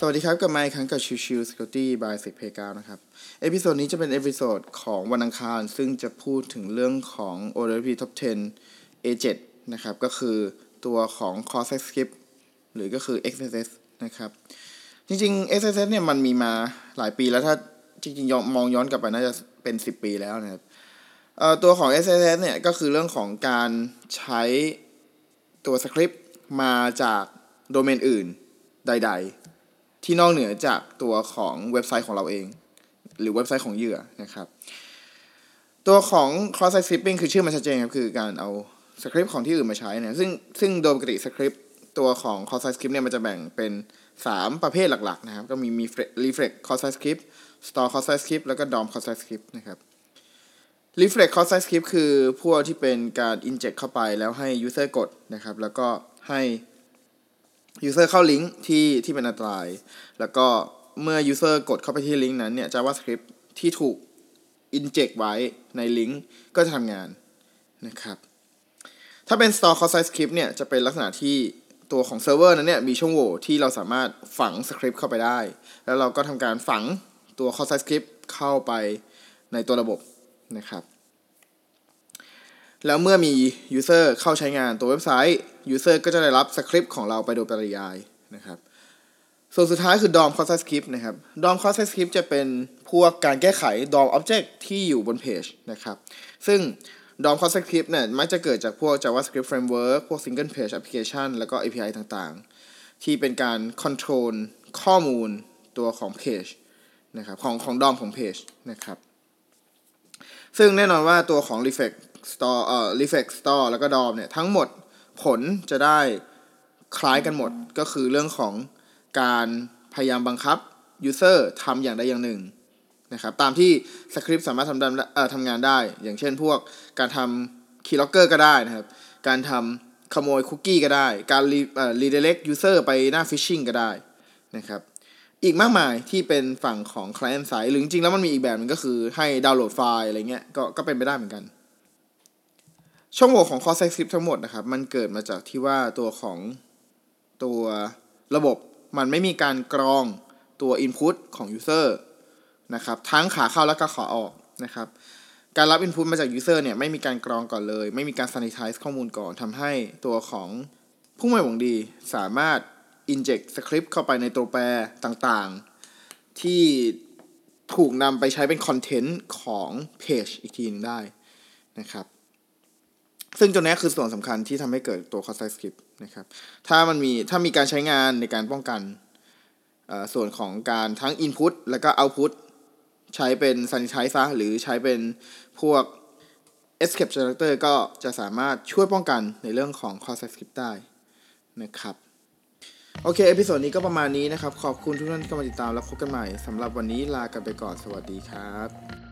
สวัสดีครับ กับไมค์ครับกับชิวชิว Security by s e c p a y 9นะครับ episode นี้จะเป็น episode ของวันอังคาร ซึ่งจะพูดถึงเรื่องของ OWASP Top 10 A7 นะครับ ก็คือตัวของ Cross Site Script หรือก็คือ XSS นะครับ จริงๆ XSS เนี่ยมันมีมาหลายปีแล้วถ้าจริงๆ มองย้อนกลับไปน่าจะเป็น 10 ปีแล้วนะครับตัวของ XSS เนี่ยก็คือเรื่องของการใช้ตัวสคริปต์มาจากโดเมนอื่นใด ๆ ที่นอกเหนือจากตัวของเว็บไซต์ของเราเอง หรือเว็บไซต์ของเหยื่อนะครับ ตัวของ cross site scripting คือชื่อมันชัดเจนครับคือการเอาสคริปต์ของที่อื่นมาใช้นี่ยซึ่งซึ่งโดยปกติสคริปต์ตัวของ cross site script เนี่ยมันจะแบ่งเป็น 3 ประเภทหลักๆนะครับ ก็มีมี reflex cross site script store cross site script แล้วก็ dom cross site script นะครับ reflected cross site script คือพวกที่เป็นการ inject เข้าไปแล้วให้ user กดนะครับ แล้วก็ให้ user เข้าลิงก์ที่ที่เป็นอันตราย แล้วก็เมื่อ user กดเข้าไปที่ลิงก์นั้นเนี่ย javascript ที่ถูก inject ไว้ในลิงก์ก็จะทำงานนะครับ ถ้าเป็น stored cross site script เนี่ยจะเป็นลักษณะที่ตัวของเซิร์ฟเวอร์นั้นเนี่ยมีช่องโหว่ที่เราสามารถฝังสคริปต์เข้าไปได้ แล้วเราก็ทำการฝังตัว cross site script เข้าไปในตัวระบบนะครับ แล้วเมื่อมี user เข้าใช้งานตัวเว็บไซต์ user ก็จะได้รับสคริปต์ของเราไปโดยปริยายนะครับส่วนสุดท้ายคือ DOM cross site script นะครับ DOM cross site script จะเป็นพวกการแก้ไข DOM object ที่อยู่บนเพจนะครับ ซึ่ง DOM cross site script เนี่ยมักจะเกิดจากพวก JavaScript framework พวก single page application แล้วก็ API ต่างๆ ที่เป็นการ control ข้อมูลตัวของเพจนะครับของของ DOM ของเพจนะครับ ซึ่งแน่นอนว่าตัวของ Reflex Store เอ่อ Reflex Store แล้วก็ DOM เนี่ยทั้งหมด ผลจะได้คล้ายกันหมดก็คือเรื่องของการพยายามบังคับ User ทำอย่างใดอย่างหนึ่งนะครับตามที่สคริปต์สามารถทำเอ่อทำงานได้ อย่างเช่นพวกการทำ Keylogger ก็ได้นะครับ การทำขโมยคุกกี้ก็ได้ การรีเอ่อ redirect user ไปหน้า phishing ก็ได้นะครับอีกมากมายที่เป็นฝั่งของ client side หรือจริงๆแล้วมันมีอีกแบบนึงก็คือให้ดาวน์โหลดไฟล์อะไรเงี้ยก็ก็เป็นไปได้เหมือนกัน ช่องโหว่ของ cross site script ทั้งหมดนะครับ มันเกิดมาจากที่ว่าตัวของตัวระบบมันไม่มีการกรองตัว input ของ user นะครับ ทั้งขาเข้าและก็ขาออกนะครับ การรับ input มาจาก user เนี่ยไม่มีการกรองก่อนเลย ไม่มีการ sanitize ข้อมูลก่อนทำให้ตัวของผู้ไม่หวังดีสามารถ inject script เข้าไปในตัวแปรต่างๆ ที่ถูกนำไปใช้เป็นคอนเทนต์ของเพจอีกทีนึงได้นะครับ ซึ่งตัวนี้คือส่วนสำคัญที่ทำให้เกิดตัว cross site script นะครับ ถ้ามันมีถ้ามีการใช้งานในการป้องกันส่วนของการทั้ง input แล้วก็ output ใช้เป็น sanitize ซะหรือใช้เป็นพวก escape generator ก็จะสามารถช่วยป้องกันในเรื่องของ cross site script ได้นะครับ โอเค episode นี้ก็ประมาณนี้นะครับ ขอบคุณทุกท่านที่เข้ามาติดตาม แล้วพบกันใหม่สำหรับวันนี้ลากันไปก่อนสวัสดีครับ